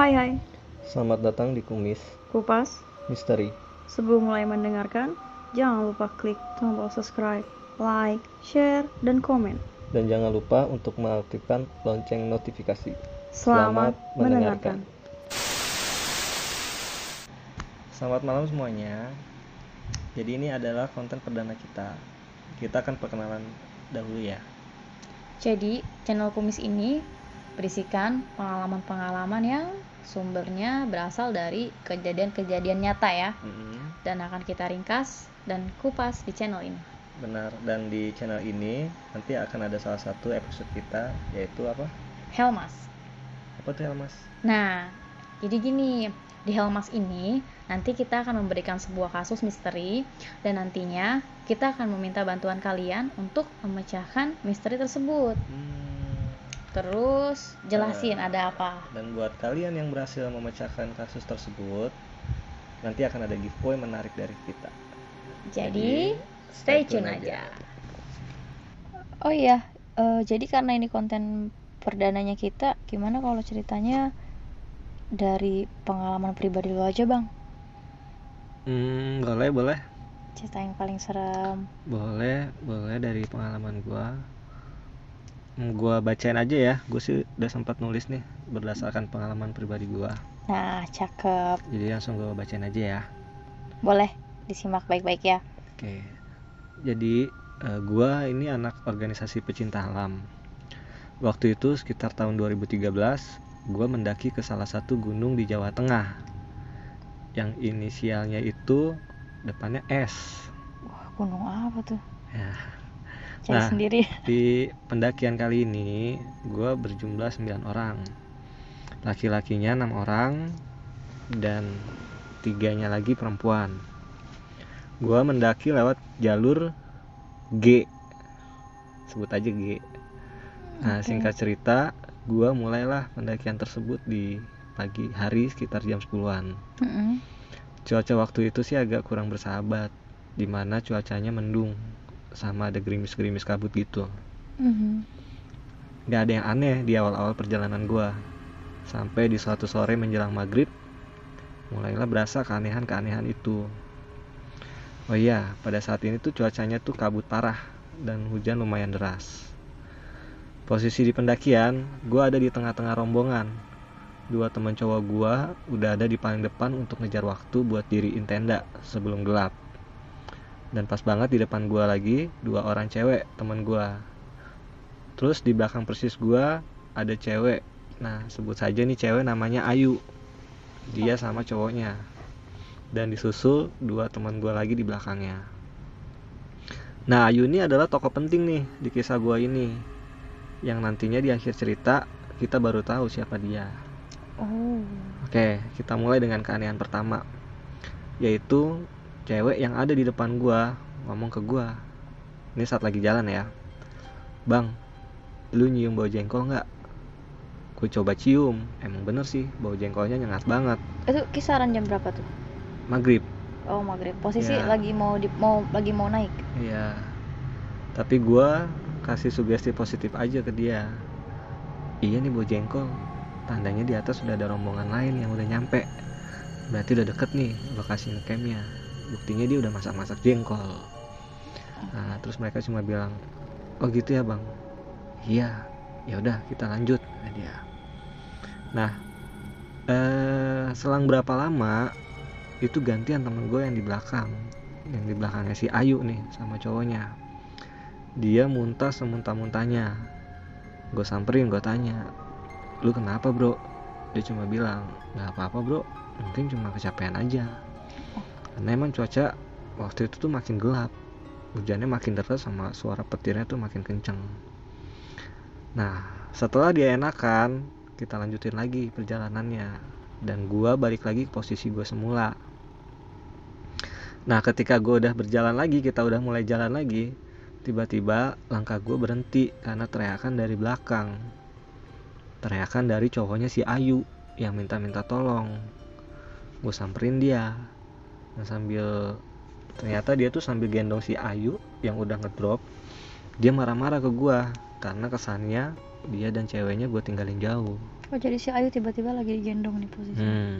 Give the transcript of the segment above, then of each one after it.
Hai hai, Selamat datang di Kumis Kupas. Misteri. Sebelum mulai mendengarkan, jangan lupa klik tombol subscribe, like, share, dan komen. Dan jangan lupa untuk mengaktifkan lonceng notifikasi. Selamat, mendengarkan. Selamat malam semuanya. Jadi ini adalah konten perdana kita. Kita akan perkenalan dahulu ya. Jadi, channel kumis ini berisikan pengalaman-pengalaman yang sumbernya berasal dari kejadian-kejadian nyata ya Mm-mm, dan akan kita ringkas dan kupas di channel ini. Benar. Dan di channel ini nanti akan ada salah satu episode kita yaitu apa? Helmas. Apa tuh Mas? Nah, jadi gini, di Helmas ini nanti kita akan memberikan sebuah kasus misteri dan nantinya kita akan meminta bantuan kalian untuk memecahkan misteri tersebut. Hmm, Terus jelasin Eh. ada apa. dan buat kalian yang berhasil memecahkan kasus tersebut, nanti akan ada giveaway menarik dari kita. Jadi, stay tune aja. Oh iya, eh, jadi karena ini konten perdananya kita, gimana kalau ceritanya dari pengalaman pribadi lo aja, Bang? Hmm, boleh, boleh. Cerita yang paling serem. Boleh, boleh dari pengalaman gua. Gua bacain aja ya. Gue sih udah sempat nulis nih berdasarkan pengalaman pribadi gua. Nah, cakep. Jadi langsung gua bacain aja ya. Boleh disimak baik-baik ya. Oke. Jadi eh, gua ini anak organisasi pecinta alam. Waktu itu sekitar tahun 2013, gua mendaki ke salah satu gunung di Jawa Tengah. Yang inisialnya itu depannya S. Wah, gunung apa tuh? Ya, Cari Nah. sendiri. Di pendakian kali ini, gue berjumlah 9 orang. Laki-lakinya 6 orang dan tiganya lagi perempuan. Gue mendaki lewat jalur G. Sebut aja G. Nah, singkat cerita, gue mulailah pendakian tersebut di pagi hari sekitar jam 10-an. Mm-mm. Cuaca waktu itu sih agak kurang bersahabat, di mana cuacanya mendung, sama ada gerimis-gerimis kabut gitu. Mhm. Gak ada yang aneh di awal-awal perjalanan gua. Sampai di suatu sore menjelang maghrib, mulailah berasa keanehan-keanehan itu. Oh iya, pada saat ini tuh cuacanya tuh kabut parah dan hujan lumayan deras. Posisi di pendakian, gua ada di tengah-tengah rombongan. Dua teman cowok gua udah ada di paling depan untuk ngejar waktu buat diriin tenda sebelum gelap. Dan pas banget di depan gua lagi dua orang cewek teman gua. Terus di belakang persis gua ada cewek. Nah, sebut saja nih cewek namanya Ayu. Dia sama cowoknya. Dan disusul dua teman gua lagi di belakangnya. Nah, Ayu ini adalah tokoh penting nih di kisah gua ini. Yang nantinya di akhir cerita kita baru tahu siapa dia. Oh. Oke, kita mulai dengan keanehan pertama. Yaitu cewek yang ada di depan gua ngomong ke gua. Ini saat lagi jalan ya. Bang, lu nyium bau jengkol nggak? Gue coba cium, emang bener sih bau jengkolnya nyengat banget. Itu kisaran jam berapa tuh? Maghrib, Oh, maghrib. Posisi Ya. lagi mau di mau lagi mau naik. iya. Tapi gua kasih sugesti positif aja ke dia. Iya nih bau jengkol. Tandanya di atas sudah ada rombongan lain yang udah nyampe. Berarti udah deket nih lokasi campnya. Buktinya dia udah masak-masak jengkol. Nah, terus mereka cuma bilang, "Oh gitu ya, Bang." Iya. Ya udah, kita lanjut kata dia. Nah, eh selang berapa lama itu gantian temen gue yang di belakang. Yang di belakangnya si Ayu nih sama cowoknya. Dia muntah semuntah-muntahnya. Gue samperin, gue tanya, "Lu kenapa, Bro?" Dia cuma bilang, "Nggak apa-apa, Bro. Mungkin cuma kecapean aja." Karena emang cuaca waktu itu tuh makin gelap. Hujannya makin deras sama suara petirnya tuh makin kenceng. Nah, setelah dia enakan, kita lanjutin lagi perjalanannya. Dan gua balik lagi ke posisi gua semula. Nah, ketika gua udah berjalan lagi, kita udah mulai jalan lagi, tiba-tiba langkah gua berhenti karena teriakan dari belakang. Teriakan dari cowoknya si Ayu yang minta-minta tolong. Gue samperin dia. Dan sambil ternyata dia tuh sambil gendong si Ayu yang udah ngedrop. Dia marah-marah ke gua karena kesannya dia dan ceweknya gue tinggalin jauh oh jadi si Ayu tiba-tiba lagi digendong nih posisi hmm.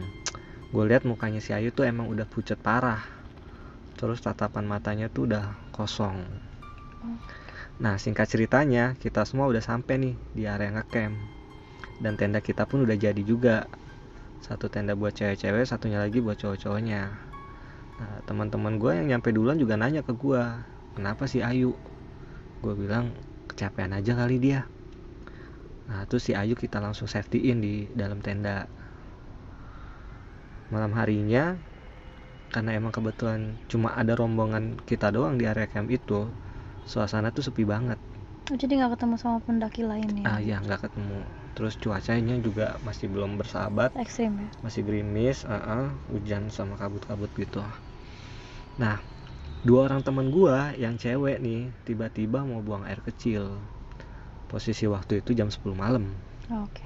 gue lihat mukanya si Ayu tuh emang udah pucat parah terus tatapan matanya tuh udah kosong Oh. nah singkat ceritanya kita semua udah sampai nih di area ngecamp dan tenda kita pun udah jadi juga satu tenda buat cewek-cewek satunya lagi buat cowok-cowoknya nah teman-teman gue yang nyampe duluan juga nanya ke gue kenapa si Ayu? Gue bilang kecapean aja kali dia. Nah terus si Ayu kita langsung safety in di dalam tenda. Malam harinya karena emang kebetulan cuma ada rombongan kita doang di area camp itu suasana tuh sepi banget. Oh, jadi nggak ketemu sama pendaki lain ya? Ah ya nggak ketemu. Terus cuacanya juga masih belum bersahabat. Ekstrim ya? Masih gerimis uh -uh, hujan sama kabut-kabut gitu nah dua orang teman gua yang cewek nih tiba-tiba mau buang air kecil. Posisi waktu itu jam 10 malam. Oh, oke.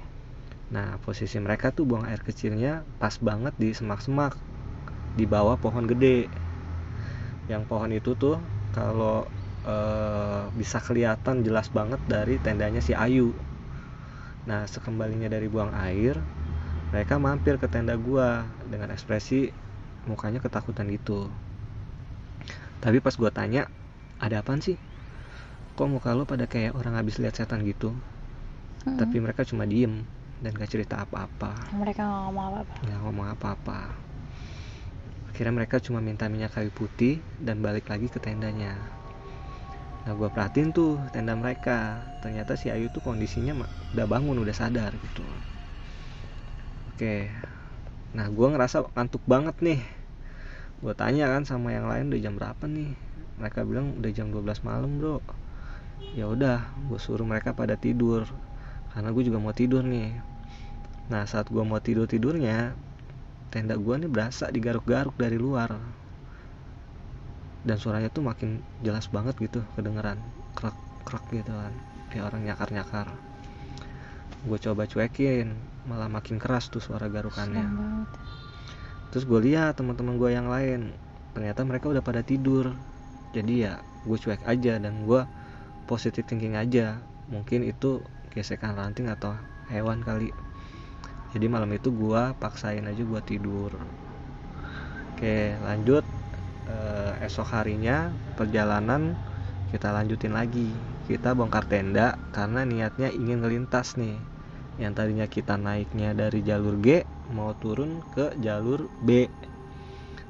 Nah posisi mereka tuh buang air kecilnya pas banget di semak-semak di bawah pohon gede. Yang pohon itu tuh kalau eh, bisa kelihatan jelas banget dari tendanya si Ayu. Nah sekembalinya dari buang air mereka mampir ke tenda gua dengan ekspresi mukanya ketakutan gitu tapi pas gua tanya ada apaan sih? Kok muka lo pada kayak orang habis lihat setan gitu? Mm-mm. tapi mereka cuma diem dan gak cerita apa-apa. Mereka nggak ngomong apa-apa. Nggak ngomong apa-apa. Akhirnya mereka cuma minta minyak kayu putih dan balik lagi ke tendanya. Nah gue perhatiin tuh tenda mereka. Ternyata si Ayu tuh kondisinya udah bangun udah sadar gitu. Oke. Nah gue ngerasa ngantuk banget nih gue tanya kan sama yang lain udah jam berapa nih? Mereka bilang udah jam 12 malam bro. Ya udah gue suruh mereka pada tidur karena gue juga mau tidur nih. Nah saat gue mau tidur tidurnya tenda gue nih berasa digaruk-garuk dari luar. Dan suaranya tuh makin jelas banget gitu kedengeran. Krek krek gitu kan kayak orang nyakar nyakar gue coba cuekin malah makin keras tuh suara garukannya terus gue lihat teman-teman gue yang lain ternyata mereka udah pada tidur. Jadi ya gue cuek aja dan gue positive thinking aja. Mungkin itu gesekan ranting atau hewan kali. Jadi malam itu gue paksain aja buat tidur. Oke lanjut. Eh, esok harinya perjalanan kita lanjutin lagi. Kita bongkar tenda karena niatnya ingin ngelintas nih yang tadinya kita naiknya dari jalur G mau turun ke jalur B.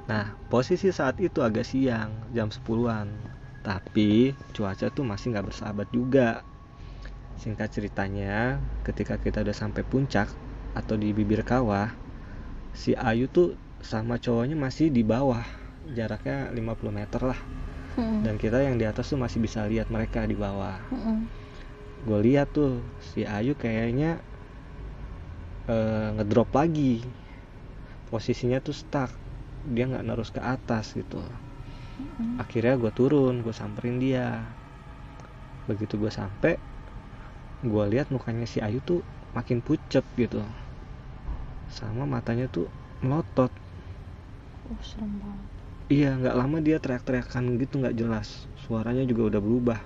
Nah posisi saat itu agak siang jam 10-an tapi cuaca tuh masih nggak bersahabat juga. Singkat ceritanya ketika kita udah sampai puncak atau di bibir kawah si Ayu tuh sama cowoknya masih di bawah. Jaraknya 50 meter lah. Mm-mm. dan kita yang di atas tuh masih bisa lihat mereka di bawah. Mm-mm. gue lihat tuh si Ayu kayaknya eh, ngedrop lagi. Posisinya tuh stuck. Dia nggak nerus ke atas gitu. Akhirnya gue turun gue samperin dia. Begitu gue sampai gue lihat mukanya si Ayu tuh makin pucet gitu. Sama matanya tuh melotot. Oh serem banget. Iya nggak lama dia teriak-teriakan gitu nggak jelas. Suaranya juga udah berubah.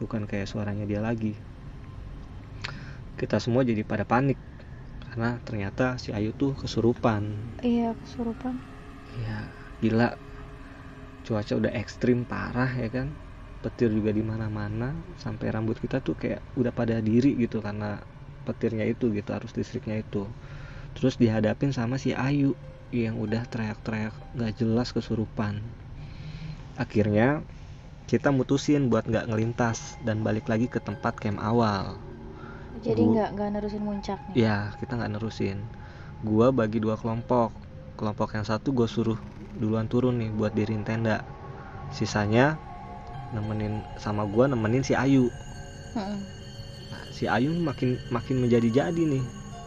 Bukan kayak suaranya dia lagi. Kita semua jadi pada panik karena ternyata si Ayu tuh kesurupan iya kesurupan Iya, gila. Cuaca udah ekstrim parah ya kan. Petir juga di mana-mana sampai rambut kita tuh kayak udah pada diri gitu karena petirnya itu gitu, arus listriknya itu. Terus dihadapin sama si Ayu yang udah teriak-teriak nggak jelas kesurupan. Akhirnya kita mutusin buat nggak ngelintas dan balik lagi ke tempat camp awal. Jadi nggak nggak nerusin muncaknya Ya, kita nggak nerusin. Gua bagi dua kelompok. Kelompok yang satu gue suruh duluan turun nih buat diriin tenda. Sisanya nemenin sama gua nemenin si Ayu. Nah, si Ayu makin makin menjadi-jadi nih.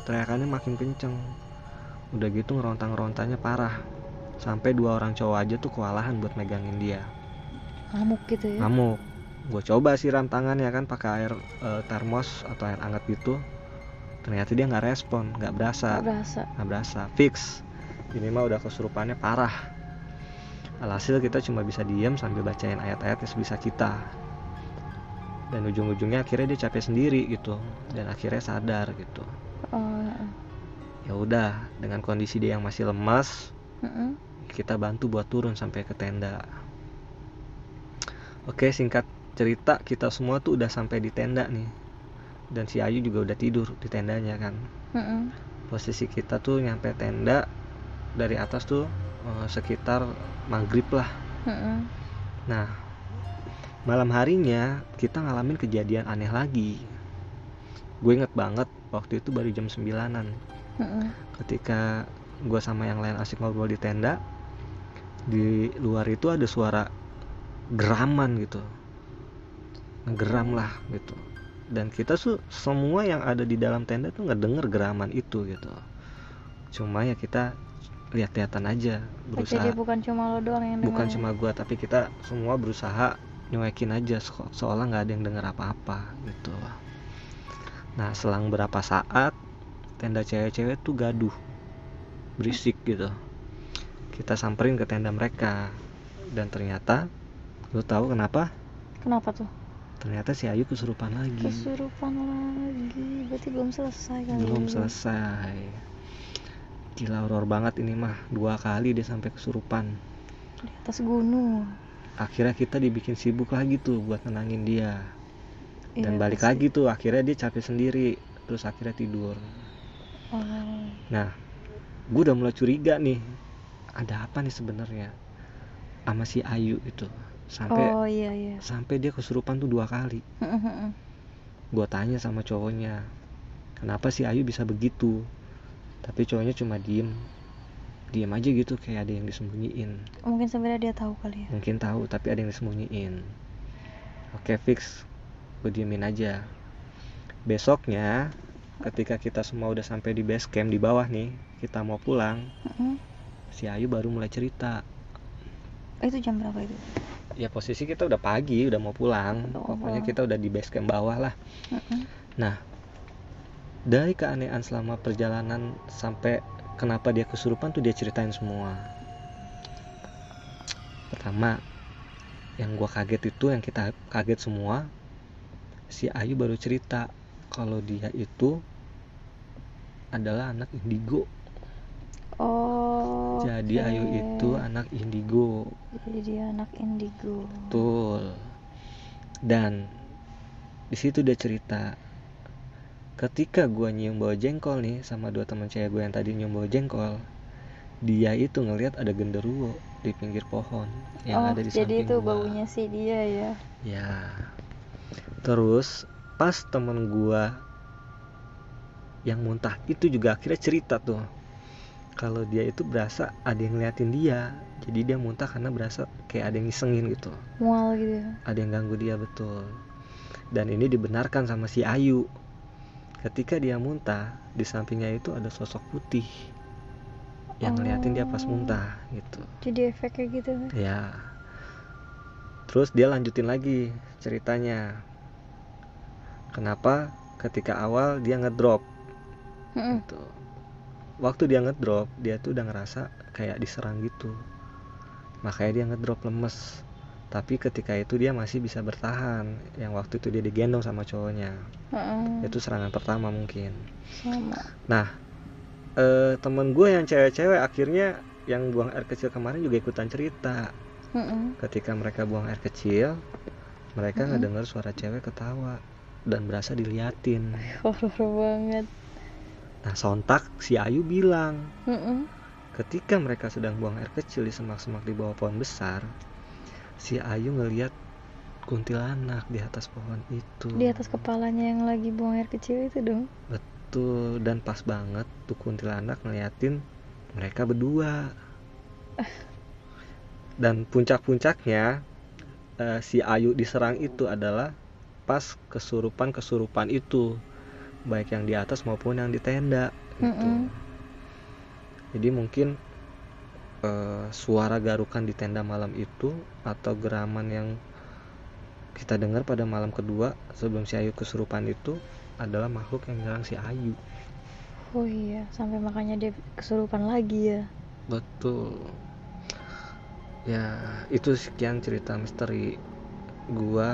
Teriakannya makin kenceng. Udah gitu ngerontang-rontanya parah. Sampai dua orang cowok aja tuh kewalahan buat megangin dia. ngamuk gitu ya Ngamuk. Gue coba siram tangannya kan pakai air eh, termos atau air hangat gitu. Ternyata dia nggak respon, nggak berasa. nggak berasa. Berasa. Fix. Ini mah udah kesurupannya parah. Alhasil kita cuma bisa diem sambil bacain ayat-ayat yang sebisa kita. Dan ujung-ujungnya akhirnya dia capek sendiri gitu. Dan akhirnya sadar gitu. Oh ya udah dengan kondisi dia yang masih lemas mm-mm. kita bantu buat turun sampai ke tenda. Oke singkat cerita kita semua tuh udah sampai di tenda nih dan si Ayu juga udah tidur di tendanya kan Mm-mm. posisi kita tuh nyampe tenda dari atas tuh eh, sekitar maghrib lah Mm-mm. nah malam harinya kita ngalamin kejadian aneh lagi gue inget banget waktu itu baru jam 9an Mm-mm. ketika gue sama yang lain asik ngobrol di tenda di luar itu ada suara geraman gitu ngegeram lah gitu. Dan kita tuh semua yang ada di dalam tenda tuh ngedenger geraman itu gitu. Cuma ya kita lihat-lihatan aja berusaha. jadi bukan cuma lo doang yang bukan cuma gua tapi kita semua berusaha nyuekin aja se- seolah nggak ada yang denger apa-apa gitu. Nah selang berapa saat tenda cewek-cewek tuh gaduh berisik gitu. Kita samperin ke tenda mereka dan ternyata lu tahu kenapa? Kenapa tuh ternyata si Ayu kesurupan lagi. Kesurupan lagi. Berarti belum selesai kali. Belum selesai. Gila horor banget ini mah. Dua kali dia sampai kesurupan. Di atas gunung. Akhirnya kita dibikin sibuk lagi tuh buat nenangin dia. Dan Iya, balik pasti. lagi tuh akhirnya dia capek sendiri. Terus akhirnya tidur. Oh. nah gue udah mulai curiga nih. Ada apa nih sebenarnya? Sama si Ayu itu sampai oh iya iya. sampai dia kesurupan tuh dua kali. Gue tanya sama cowoknya kenapa si Ayu bisa begitu? Tapi cowoknya cuma diem. Diem aja gitu kayak ada yang disembunyiin. Mungkin sebenarnya dia tahu kali ya. Mungkin tahu tapi ada yang disembunyiin. Oke fix. Gue diemin aja. Besoknya ketika kita semua udah sampai di base camp di bawah nih kita mau pulang Mm-mm. si Ayu baru mulai cerita. Itu jam berapa itu ya posisi kita udah pagi udah mau pulang. Oh, pokoknya kita udah di base camp bawah lah. Mm-mm. nah dari keanehan selama perjalanan sampai kenapa dia kesurupan tuh dia ceritain semua. Pertama yang gua kaget itu yang kita kaget semua si Ayu baru cerita kalau dia itu adalah anak indigo oh jadi Ayu itu anak indigo jadi dia anak indigo Betul. Dan di situ dia cerita ketika gua nyium bau jengkol nih sama dua teman cewek gue yang tadi nyium bau jengkol, dia itu ngelihat ada genderuwo di pinggir pohon yang oh ada di jadi samping itu gua. baunya si dia ya Ya. Terus pas temen gua yang muntah itu juga akhirnya cerita tuh kalau dia itu berasa ada yang ngeliatin dia jadi dia muntah karena berasa kayak ada yang ngisengin gitu. Mual gitu ya? Ada yang ganggu dia betul. Dan ini dibenarkan sama si Ayu. Ketika dia muntah di sampingnya itu ada sosok putih yang ngeliatin dia pas Oh. muntah gitu. Jadi efeknya gitu ya terus dia lanjutin lagi ceritanya. Kenapa? Ketika awal dia ngedrop. Mm-mm. gitu waktu dia ngedrop dia tuh udah ngerasa kayak diserang gitu. Makanya dia ngedrop lemes. Tapi ketika itu dia masih bisa bertahan. Yang waktu itu dia digendong sama cowoknya. Mm-mm. itu serangan pertama mungkin. Sama. Nah eh, temen gue yang cewek-cewek akhirnya yang buang air kecil kemarin juga ikutan cerita. Mm-mm. ketika mereka buang air kecil mereka Mm-mm. ngedenger suara cewek ketawa dan berasa diliatin. Horor banget nah sontak si Ayu bilang Mm-mm. ketika mereka sedang buang air kecil di semak-semak di bawah pohon besar si Ayu ngeliat kuntilanak di atas pohon itu. Di atas kepalanya yang lagi buang air kecil itu dong. Tuh dan pas banget tuh kuntilanak ngeliatin mereka berdua. Dan puncak-puncaknya eh, si Ayu diserang itu adalah pas kesurupan-kesurupan itu baik yang di atas maupun yang di tenda gitu. Mm-mm. jadi mungkin eh, suara garukan di tenda malam itu atau geraman yang kita dengar pada malam kedua sebelum si Ayu kesurupan itu adalah makhluk yang nyerang si Ayu oh iya sampai makanya dia kesurupan lagi ya Betul. Ya, itu sekian cerita misteri gua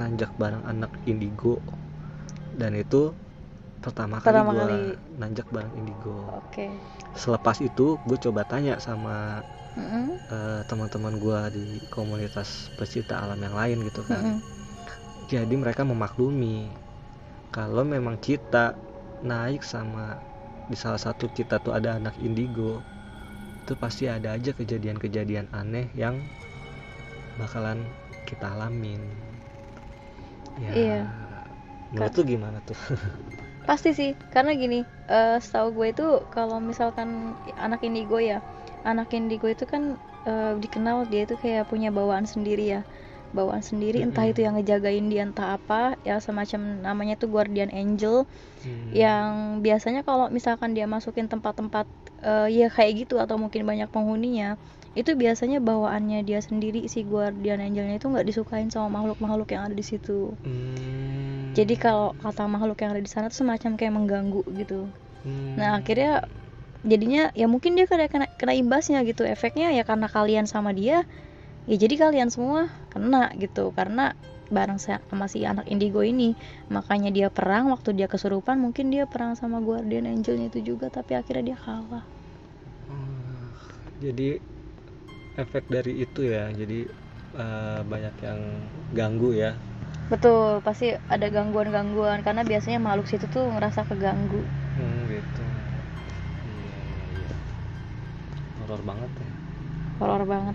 nanjak bareng anak indigo. Dan itu pertama kali Pertama gua kali. nanjak bareng indigo oke selepas itu gue coba tanya sama Mm-mm. eh, teman-teman gue di komunitas pecinta alam yang lain gitu kan Mm-mm. jadi mereka memaklumi kalau memang kita naik sama di salah satu kita tuh ada anak indigo itu pasti ada aja kejadian-kejadian aneh yang bakalan kita alamin ya Iya. menurut tuh gimana tuh pasti sih karena gini eh setahu gue itu kalau misalkan anak indigo ya anak indigo itu kan eh, dikenal dia itu kayak punya bawaan sendiri ya bawaan sendiri entah itu yang ngejagain dia entah apa ya semacam namanya tuh guardian angel Hmm. yang biasanya kalau misalkan dia masukin tempat-tempat eh, ya kayak gitu atau mungkin banyak penghuninya itu biasanya bawaannya dia sendiri si guardian angelnya itu nggak disukain sama makhluk-makhluk yang ada di situ. Hmm. jadi kalau kata makhluk yang ada di sana tuh semacam kayak mengganggu gitu. Hmm. nah akhirnya jadinya ya mungkin dia kena, kena kena imbasnya gitu. Efeknya ya karena kalian sama dia ya jadi kalian semua kena gitu. Karena bareng sa- sama si anak indigo ini makanya dia perang waktu dia kesurupan mungkin dia perang sama guardian angelnya itu juga tapi akhirnya dia kalah. Oh, jadi efek dari itu ya. Jadi eh, banyak yang ganggu ya. Betul pasti ada gangguan-gangguan. Karena biasanya makhluk situ tuh ngerasa keganggu. Hmm, gitu. Iya iya. Horor banget ya. Horor banget.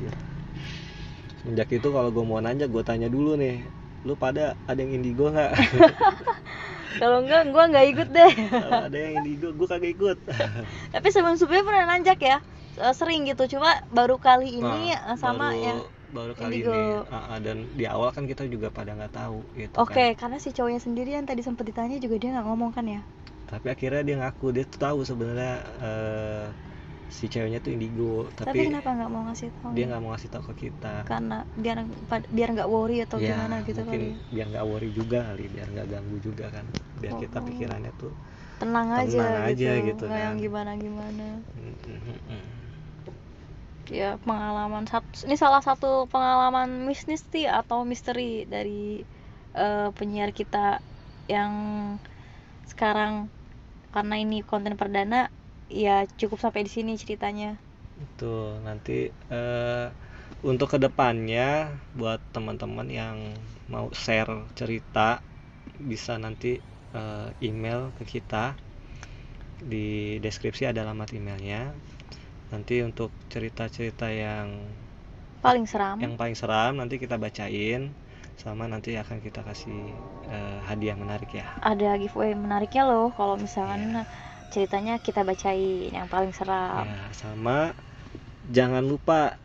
Semenjak itu kalau gue mau nanya gue tanya dulu nih. Lu pada ada yang indigo nggak kalau enggak gua nggak ikut deh. Kalau ada yang indigo gue kagak ikut. Tapi sebelum sebelumnya pernah nanjak ya Eh, sering gitu. Cuma baru kali ini Nah, eh, sama baru, ya baru kali indigo. ini. Ah, ah, dan di awal kan kita juga pada nggak tahu gitu oke kan. karena si cowoknya sendiri yang tadi sempat ditanya juga dia nggak ngomong kan ya? Tapi akhirnya dia ngaku dia tuh tahu sebenarnya eh, si ceweknya tuh indigo tapi, tapi, kenapa nggak mau ngasih tahu dia nggak mau ngasih tahu ke kita karena biar biar nggak worry atau Ya, gimana gitu mungkin kali biar nggak worry juga kali biar nggak ganggu juga kan biar kita Oh. pikirannya tuh tenang aja Tenang aja gitu nggak yang kan. gimana gimana mm, mm. ya pengalaman satu ini salah satu pengalaman mistis sih atau misteri dari eh, penyiar kita yang sekarang karena ini konten perdana ya cukup sampai di sini ceritanya. Itu nanti eh, untuk ke depannya buat teman-teman yang mau share cerita bisa nanti eh, email ke kita. Di deskripsi ada alamat emailnya. Nanti untuk cerita-cerita yang paling seram. yang paling seram nanti kita bacain. Sama nanti akan kita kasih eh, hadiah menarik ya. Ada giveaway menariknya loh kalau misalkan ceritanya kita bacain yang paling seram. Ya sama jangan lupa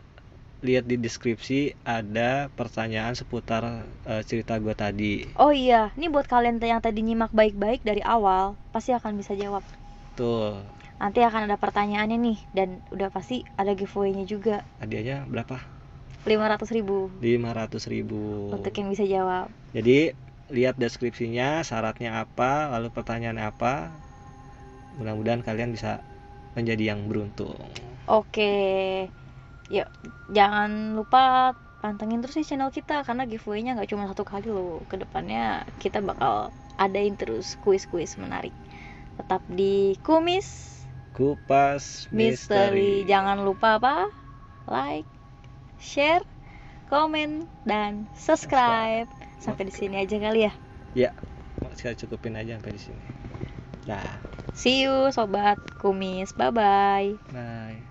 lihat di deskripsi ada pertanyaan seputar eh, cerita gue tadi. Oh iya ini buat kalian yang tadi nyimak baik-baik dari awal pasti akan bisa jawab. Tuh nanti akan ada pertanyaannya nih dan udah pasti ada giveaway-nya juga. Hadiahnya berapa? 500.000 ribu. 500.000 ribu. Untuk yang bisa jawab. Jadi lihat deskripsinya syaratnya apa lalu pertanyaannya apa mudah-mudahan kalian bisa menjadi yang beruntung. Oke. Yuk jangan lupa pantengin terus nih channel kita karena giveaway-nya nggak cuma satu kali loh. Ke depannya kita bakal adain terus kuis-kuis menarik. Tetap di kumis kupas misteri. Misteri. Jangan lupa apa? Like share komen dan subscribe. Sampai di sini aja kali ya. Ya saya cukupin aja sampai di sini. Dah see you sobat kumis. Bye bye bye